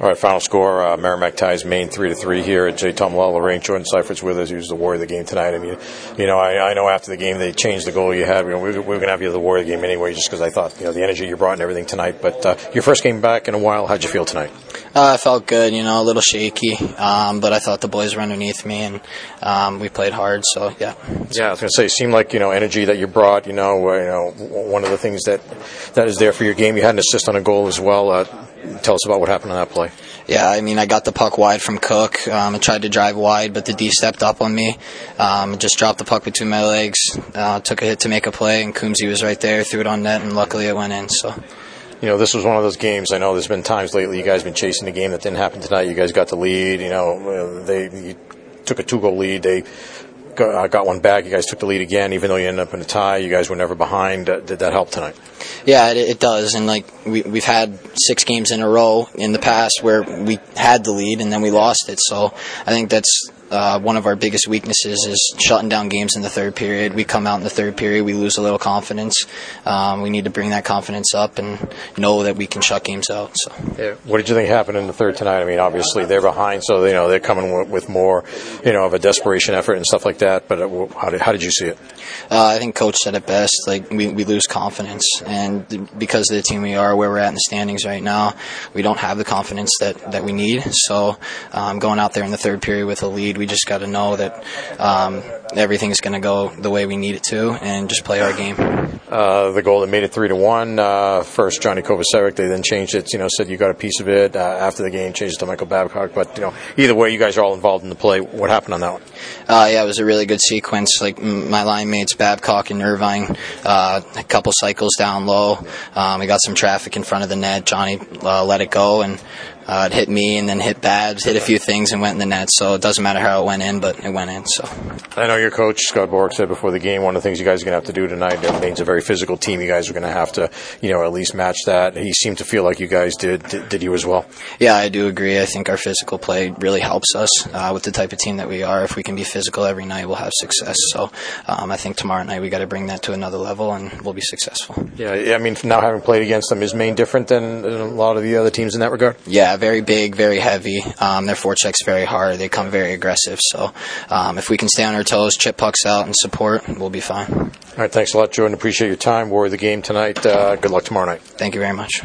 All right, final score: uh, Merrimack ties Maine three to three here at J. Thom Lawler Jordan Seifert's with us. He was the warrior of the game tonight, I mean, you know, I, I know after the game they changed the goal you had. We, we, we were going to have you the warrior of the game anyway, just because I thought you know the energy you brought and everything tonight. But uh, your first game back in a while, how'd you feel tonight? Uh, I felt good, you know, a little shaky, um, but I thought the boys were underneath me, and um, we played hard. So yeah. Yeah, I was going to say, it seemed like you know energy that you brought. You know, uh, you know, one of the things that that is there for your game. You had an assist on a goal as well. Uh, tell us about what happened on that play. Yeah, I mean, I got the puck wide from Cook. Um, I tried to drive wide, but the D stepped up on me. Um, just dropped the puck between my legs. Uh, took a hit to make a play, and Coombsy was right there, threw it on net, and luckily it went in. So you know, this was one of those games. I know there's been times lately you guys have been chasing the game that didn't happen tonight. You guys got the lead. You know, they took a two goal lead. They got, uh, got, one back. You guys took the lead again, even though you ended up in a tie. You guys were never behind. Uh, did that help tonight? Yeah, it, it, does. And like we, we've had six games in a row in the past where we had the lead and then we lost it. So I think that's uh, one of our biggest weaknesses is shutting down games in the third period. We come out in the third period, we lose a little confidence. Um, we need to bring that confidence up and know that we can shut games out. So, yeah. what did you think happened in the third tonight? I mean, obviously they're behind, so you know they're coming with more, you know, of a desperation effort and stuff like that. But uh, how did how did you see it? Uh, I think coach said it best. Like we, we lose confidence, and because of the team we are, where we're at in the standings right now, we don't have the confidence that that we need. So, um, going out there in the third period with a lead we just got to know that um, everything's going to go the way we need it to, and just play our game. Uh, the goal that made it three to one. Uh, first, Johnny Kovacevic. They then changed it. You know, said you got a piece of it uh, after the game. Changed it to Michael Babcock. But you know, either way, you guys are all involved in the play. What happened on that one? Uh, yeah, it was a really good sequence. Like my line mates Babcock and Irvine, uh, a couple cycles down low. Um, we got some traffic in front of the net. Johnny uh, let it go, and uh, it hit me and then hit Babs, hit a few things and went in the net. So it doesn't matter how it went in, but it went in. So I know your coach Scott Borek said before the game one of the things you guys are going to have to do tonight. Everything's a very physical team. You guys are going to have to, you know, at least match that. He seemed to feel like you guys did. Did, did you as well? Yeah, I do agree. I think our physical play really helps us uh, with the type of team that we are. If we can be physical every night, we'll have success. So um, I think tomorrow night we got to bring that to another level and we'll be successful. Yeah, I mean, now having played against them, is Maine different than a lot of the other teams in that regard? Yeah, very big, very heavy. Um, their forecheck's very hard. They come very aggressive. So um, if we can stay on our toes, chip pucks out, and support, we'll be fine. All right, thanks a lot, Jordan. Appreciate your time. War of the game tonight. Uh, good luck tomorrow night. Thank you very much.